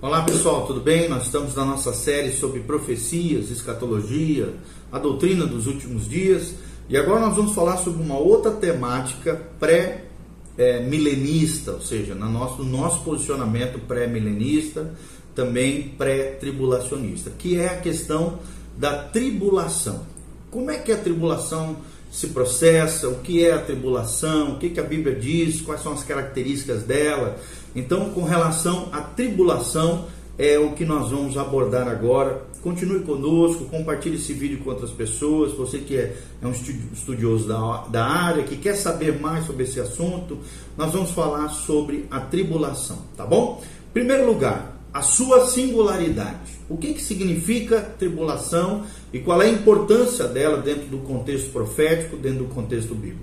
Olá pessoal, tudo bem? Nós estamos na nossa série sobre profecias, escatologia, a doutrina dos últimos dias e agora nós vamos falar sobre uma outra temática pré-milenista, ou seja, no nosso, no nosso posicionamento pré-milenista, também pré-tribulacionista, que é a questão da tribulação. Como é que a tribulação se processa, o que é a tribulação, o que, que a Bíblia diz, quais são as características dela. Então, com relação à tribulação, é o que nós vamos abordar agora. Continue conosco, compartilhe esse vídeo com outras pessoas. Você que é, é um estudioso da, da área, que quer saber mais sobre esse assunto, nós vamos falar sobre a tribulação, tá bom? Primeiro lugar, a sua singularidade. O que, que significa tribulação e qual é a importância dela dentro do contexto profético, dentro do contexto bíblico.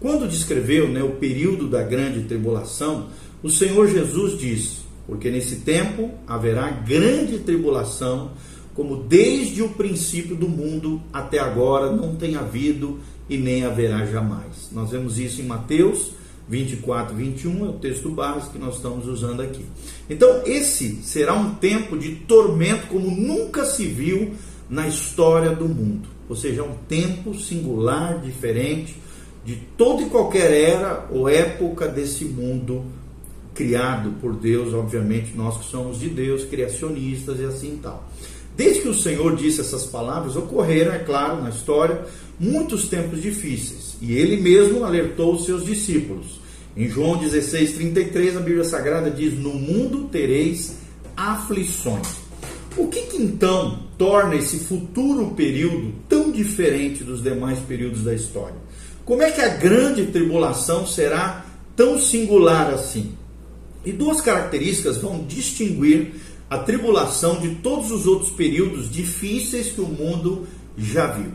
Quando descreveu né, o período da grande tribulação, o Senhor Jesus disse: Porque nesse tempo haverá grande tribulação, como desde o princípio do mundo até agora não tem havido e nem haverá jamais. Nós vemos isso em Mateus 24, 21 é o texto básico que nós estamos usando aqui. Então, esse será um tempo de tormento como nunca se viu na história do mundo. Ou seja, é um tempo singular, diferente de toda e qualquer era ou época desse mundo criado por Deus, obviamente, nós que somos de Deus, criacionistas e assim tal. Desde que o Senhor disse essas palavras, ocorreram, é claro, na história, muitos tempos difíceis. E ele mesmo alertou os seus discípulos. Em João 16, 33, a Bíblia Sagrada diz: No mundo tereis aflições. O que, que então torna esse futuro período tão diferente dos demais períodos da história? Como é que a grande tribulação será tão singular assim? E duas características vão distinguir a tribulação de todos os outros períodos difíceis que o mundo já viu.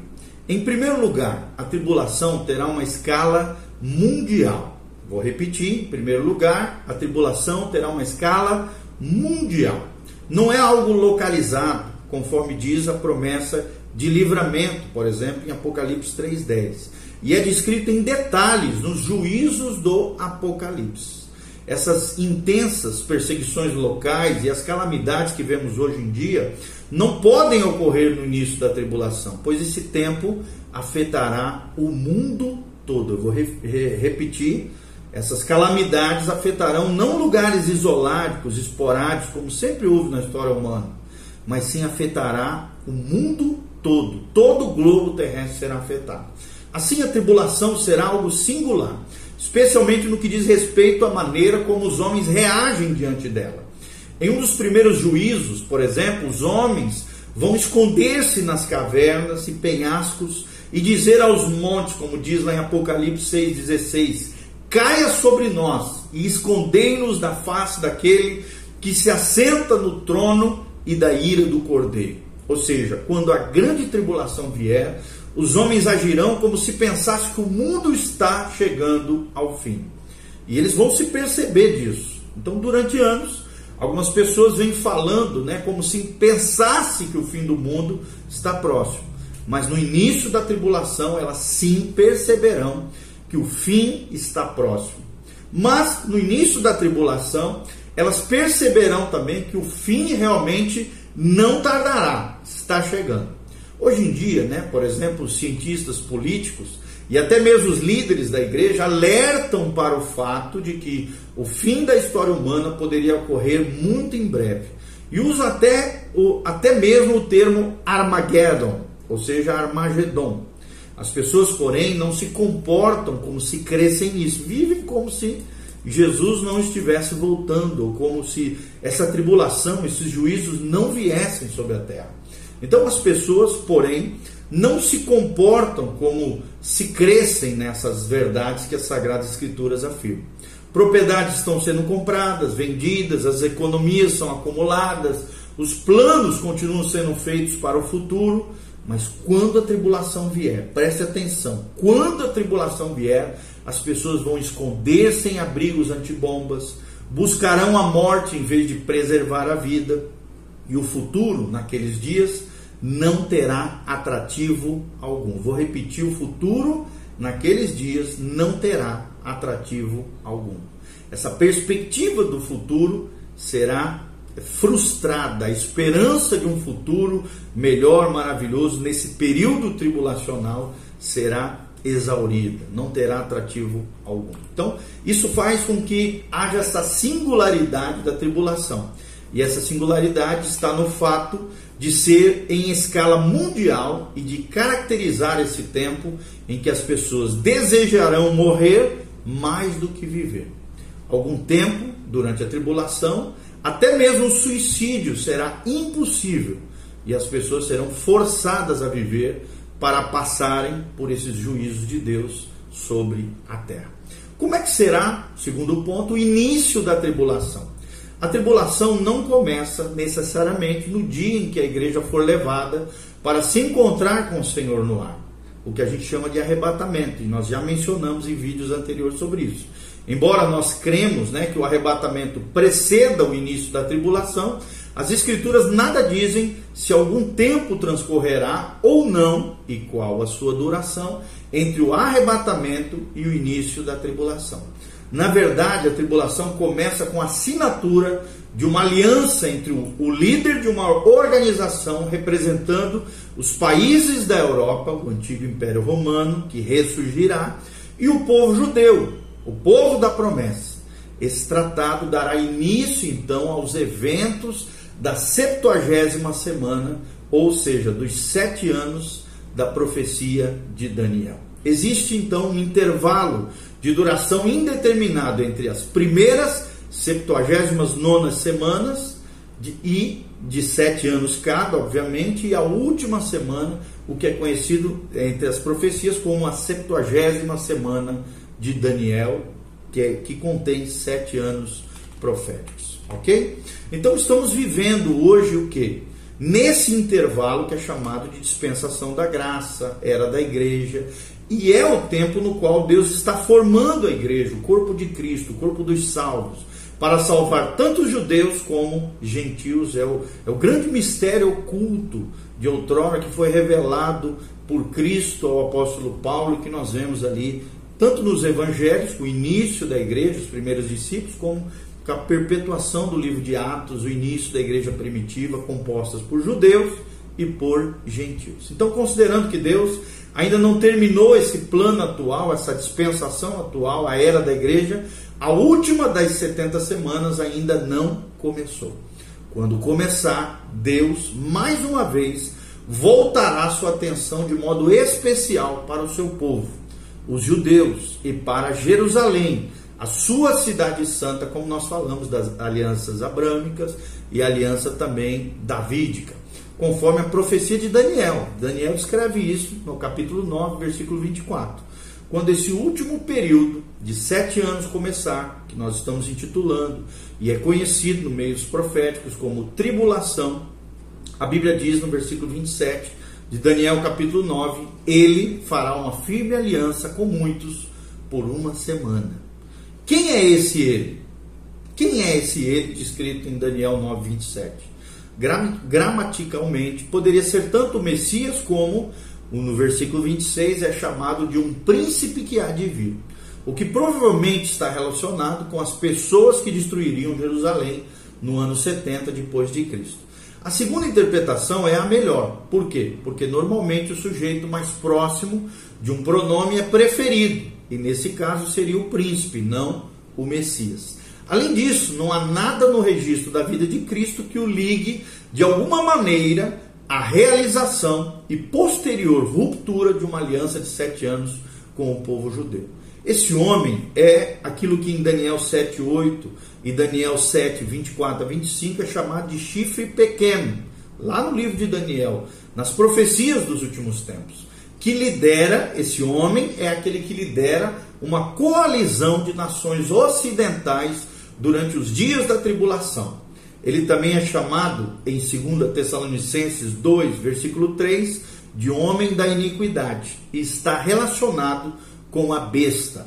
Em primeiro lugar, a tribulação terá uma escala mundial. Vou repetir: em primeiro lugar, a tribulação terá uma escala mundial. Não é algo localizado, conforme diz a promessa de livramento, por exemplo, em Apocalipse 3:10. E é descrito em detalhes nos juízos do Apocalipse. Essas intensas perseguições locais e as calamidades que vemos hoje em dia não podem ocorrer no início da tribulação, pois esse tempo afetará o mundo todo. Eu vou re repetir essas calamidades afetarão não lugares isolados, esporádicos, como sempre houve na história humana, mas sim afetará o mundo todo. Todo o globo terrestre será afetado. Assim, a tribulação será algo singular, especialmente no que diz respeito à maneira como os homens reagem diante dela. Em um dos primeiros juízos, por exemplo, os homens vão esconder-se nas cavernas e penhascos e dizer aos montes, como diz lá em Apocalipse 6,16: caia sobre nós e escondei-nos da face daquele que se assenta no trono e da ira do cordeiro. Ou seja, quando a grande tribulação vier, os homens agirão como se pensassem que o mundo está chegando ao fim. E eles vão se perceber disso. Então, durante anos, algumas pessoas vêm falando, né, como se pensasse que o fim do mundo está próximo. Mas no início da tribulação, elas sim perceberão que o fim está próximo. Mas no início da tribulação, elas perceberão também que o fim realmente não tardará, está chegando. Hoje em dia, né, por exemplo, cientistas políticos e até mesmo os líderes da igreja alertam para o fato de que o fim da história humana poderia ocorrer muito em breve. E usam até, o, até mesmo o termo Armageddon, ou seja, Armagedon. As pessoas, porém, não se comportam como se crescem nisso, vivem como se Jesus não estivesse voltando, ou como se essa tribulação, esses juízos não viessem sobre a terra. Então as pessoas, porém, não se comportam como se crescem nessas verdades que as Sagradas Escrituras afirmam. Propriedades estão sendo compradas, vendidas, as economias são acumuladas, os planos continuam sendo feitos para o futuro, mas quando a tribulação vier, preste atenção, quando a tribulação vier, as pessoas vão esconder-se em abrigos antibombas, buscarão a morte em vez de preservar a vida, e o futuro, naqueles dias, não terá atrativo algum. Vou repetir: o futuro, naqueles dias, não terá atrativo algum. Essa perspectiva do futuro será frustrada, a esperança de um futuro melhor, maravilhoso, nesse período tribulacional será exaurida, não terá atrativo algum. Então, isso faz com que haja essa singularidade da tribulação. E essa singularidade está no fato de ser em escala mundial e de caracterizar esse tempo em que as pessoas desejarão morrer mais do que viver. Algum tempo durante a tribulação, até mesmo o suicídio será impossível e as pessoas serão forçadas a viver para passarem por esses juízos de Deus sobre a terra. Como é que será, segundo ponto, o início da tribulação? A tribulação não começa necessariamente no dia em que a igreja for levada para se encontrar com o Senhor no ar, o que a gente chama de arrebatamento, e nós já mencionamos em vídeos anteriores sobre isso. Embora nós cremos né, que o arrebatamento preceda o início da tribulação, as Escrituras nada dizem se algum tempo transcorrerá ou não e qual a sua duração entre o arrebatamento e o início da tribulação. Na verdade, a tribulação começa com a assinatura de uma aliança entre o líder de uma organização representando os países da Europa, o antigo Império Romano, que ressurgirá, e o povo judeu, o povo da promessa. Esse tratado dará início então aos eventos da septuagésima semana, ou seja, dos sete anos da profecia de Daniel. Existe então um intervalo de duração indeterminado entre as primeiras septuagésimas nonas semanas de, e de sete anos cada, obviamente, e a última semana, o que é conhecido entre as profecias como a septuagésima semana de Daniel, que, é, que contém sete anos proféticos, ok? Então estamos vivendo hoje o que? Nesse intervalo que é chamado de dispensação da graça, era da igreja, e é o tempo no qual Deus está formando a igreja, o corpo de Cristo, o corpo dos salvos, para salvar tanto judeus como gentios. É o, é o grande mistério oculto de outrora que foi revelado por Cristo ao apóstolo Paulo, que nós vemos ali tanto nos evangelhos, o início da igreja, os primeiros discípulos, como com a perpetuação do livro de Atos, o início da igreja primitiva, compostas por judeus e por gentios. Então, considerando que Deus ainda não terminou esse plano atual, essa dispensação atual, a era da igreja, a última das 70 semanas ainda não começou. Quando começar, Deus, mais uma vez, voltará sua atenção de modo especial para o seu povo os judeus e para Jerusalém, a sua cidade santa, como nós falamos das alianças abrâmicas e aliança também davídica, conforme a profecia de Daniel. Daniel escreve isso no capítulo 9, versículo 24. Quando esse último período de sete anos começar, que nós estamos intitulando, e é conhecido no meio dos proféticos como tribulação, a Bíblia diz no versículo 27 de Daniel capítulo 9, ele fará uma firme aliança com muitos por uma semana. Quem é esse ele? Quem é esse ele descrito em Daniel 9, 27? Gram gramaticalmente, poderia ser tanto o Messias como, no versículo 26, é chamado de um príncipe que há de vir. O que provavelmente está relacionado com as pessoas que destruiriam Jerusalém no ano 70 depois de Cristo. A segunda interpretação é a melhor. Por quê? Porque normalmente o sujeito mais próximo de um pronome é preferido, e nesse caso seria o príncipe, não o Messias. Além disso, não há nada no registro da vida de Cristo que o ligue de alguma maneira à realização e posterior ruptura de uma aliança de sete anos com o povo judeu. Esse homem é aquilo que em Daniel 7,8 e Daniel 7, 24 a 25 é chamado de chifre pequeno, lá no livro de Daniel, nas profecias dos últimos tempos. Que lidera, esse homem é aquele que lidera uma coalizão de nações ocidentais durante os dias da tribulação. Ele também é chamado, em 2 Tessalonicenses 2, versículo 3, de homem da iniquidade, e está relacionado com a besta.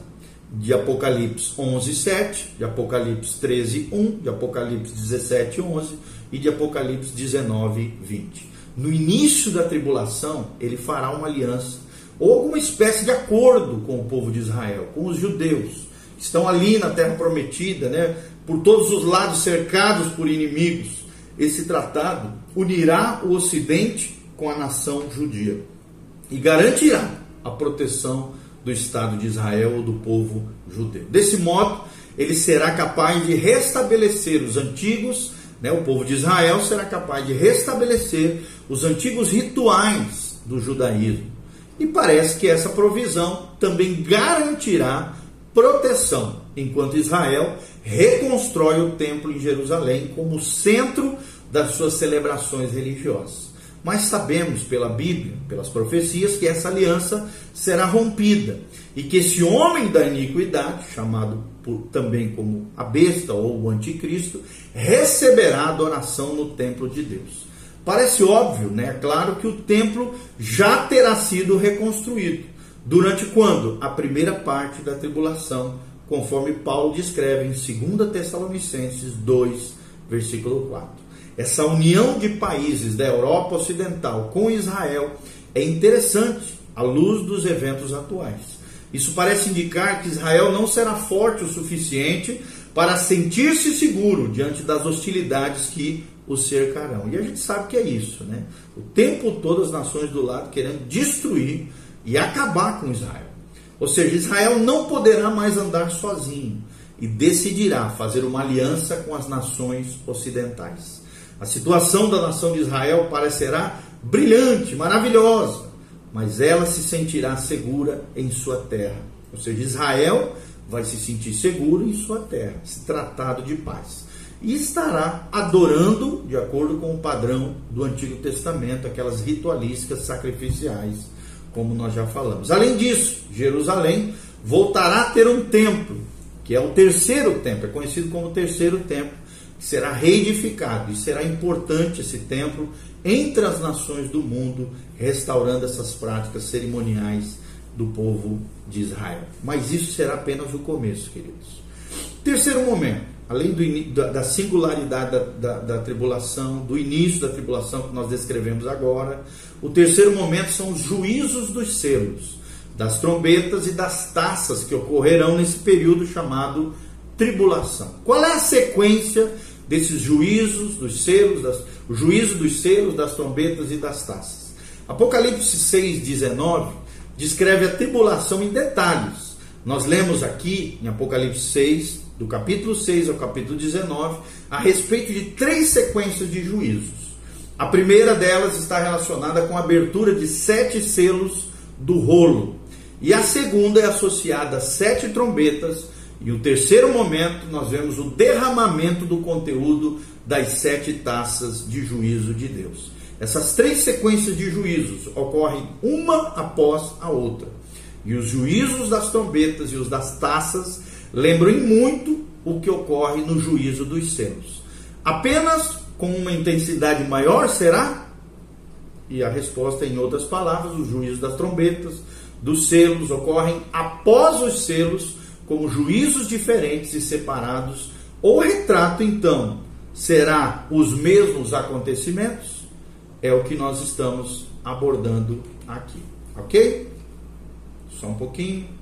De Apocalipse 11, 7, de Apocalipse 13, 1, de Apocalipse 17, 11 e de Apocalipse 19, 20. No início da tribulação, ele fará uma aliança ou alguma espécie de acordo com o povo de Israel, com os judeus, estão ali na terra prometida, né? por todos os lados cercados por inimigos, esse tratado unirá o Ocidente com a nação judia e garantirá a proteção do Estado de Israel ou do povo judeu. Desse modo, ele será capaz de restabelecer os antigos, né, o povo de Israel será capaz de restabelecer os antigos rituais do judaísmo. E parece que essa provisão também garantirá proteção, enquanto Israel reconstrói o templo em Jerusalém como centro das suas celebrações religiosas. Mas sabemos pela Bíblia, pelas profecias, que essa aliança será rompida e que esse homem da iniquidade, chamado por, também como a besta ou o anticristo, receberá adoração no templo de Deus. Parece óbvio, né? Claro que o templo já terá sido reconstruído. Durante quando? A primeira parte da tribulação, conforme Paulo descreve em 2 Tessalonicenses 2, versículo 4. Essa união de países da Europa Ocidental com Israel é interessante à luz dos eventos atuais. Isso parece indicar que Israel não será forte o suficiente para sentir-se seguro diante das hostilidades que o cercarão. E a gente sabe que é isso, né? O tempo todo as nações do lado querendo destruir e acabar com Israel. Ou seja, Israel não poderá mais andar sozinho e decidirá fazer uma aliança com as nações ocidentais. A situação da nação de Israel parecerá brilhante, maravilhosa, mas ela se sentirá segura em sua terra. Ou seja, Israel vai se sentir seguro em sua terra, se tratado de paz. E estará adorando, de acordo com o padrão do Antigo Testamento, aquelas ritualísticas sacrificiais, como nós já falamos. Além disso, Jerusalém voltará a ter um templo, que é o terceiro templo, é conhecido como o terceiro templo, será reedificado e será importante esse templo entre as nações do mundo, restaurando essas práticas cerimoniais do povo de Israel. Mas isso será apenas o começo, queridos. Terceiro momento, além do, da, da singularidade da, da, da, tribulação, do início da tribulação que nós descrevemos agora, o terceiro momento são os juízos dos selos, das trombetas e das taças que ocorrerão nesse período chamado tribulação. Qual é a sequência desses juízos dos selos, das, o juízo dos selos, das trombetas e das taças. Apocalipse 6, 19 descreve a tribulação em detalhes. Nós lemos aqui em Apocalipse 6, do capítulo 6 ao capítulo 19, a respeito de três sequências de juízos. A primeira delas está relacionada com a abertura de sete selos do rolo. E a segunda é associada a sete trombetas e o terceiro momento, nós vemos o derramamento do conteúdo das sete taças de juízo de Deus. Essas três sequências de juízos ocorrem uma após a outra. E os juízos das trombetas e os das taças lembram muito o que ocorre no juízo dos selos. Apenas com uma intensidade maior será? E a resposta, em outras palavras, os juízos das trombetas, dos selos ocorrem após os selos como juízos diferentes e separados, ou retrato então será os mesmos acontecimentos? É o que nós estamos abordando aqui, ok? Só um pouquinho.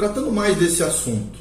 Tratando mais desse assunto,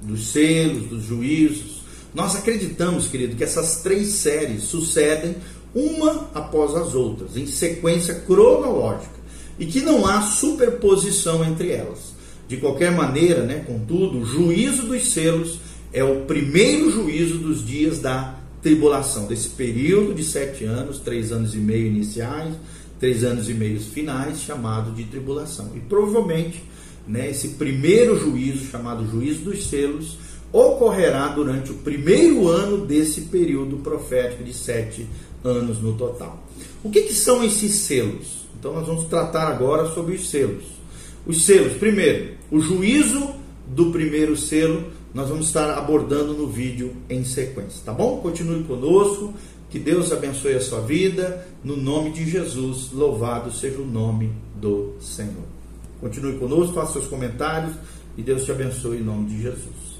dos selos, dos juízos, nós acreditamos, querido, que essas três séries sucedem uma após as outras, em sequência cronológica, e que não há superposição entre elas. De qualquer maneira, né, contudo, o juízo dos selos é o primeiro juízo dos dias da tribulação, desse período de sete anos, três anos e meio iniciais, três anos e meio finais, chamado de tribulação. E provavelmente, né, esse primeiro juízo, chamado juízo dos selos, ocorrerá durante o primeiro ano desse período profético de sete anos no total. O que, que são esses selos? Então nós vamos tratar agora sobre os selos. Os selos, primeiro, o juízo do primeiro selo, nós vamos estar abordando no vídeo em sequência, tá bom? Continue conosco, que Deus abençoe a sua vida, no nome de Jesus, louvado seja o nome do Senhor. Continue conosco, faça seus comentários e Deus te abençoe em nome de Jesus.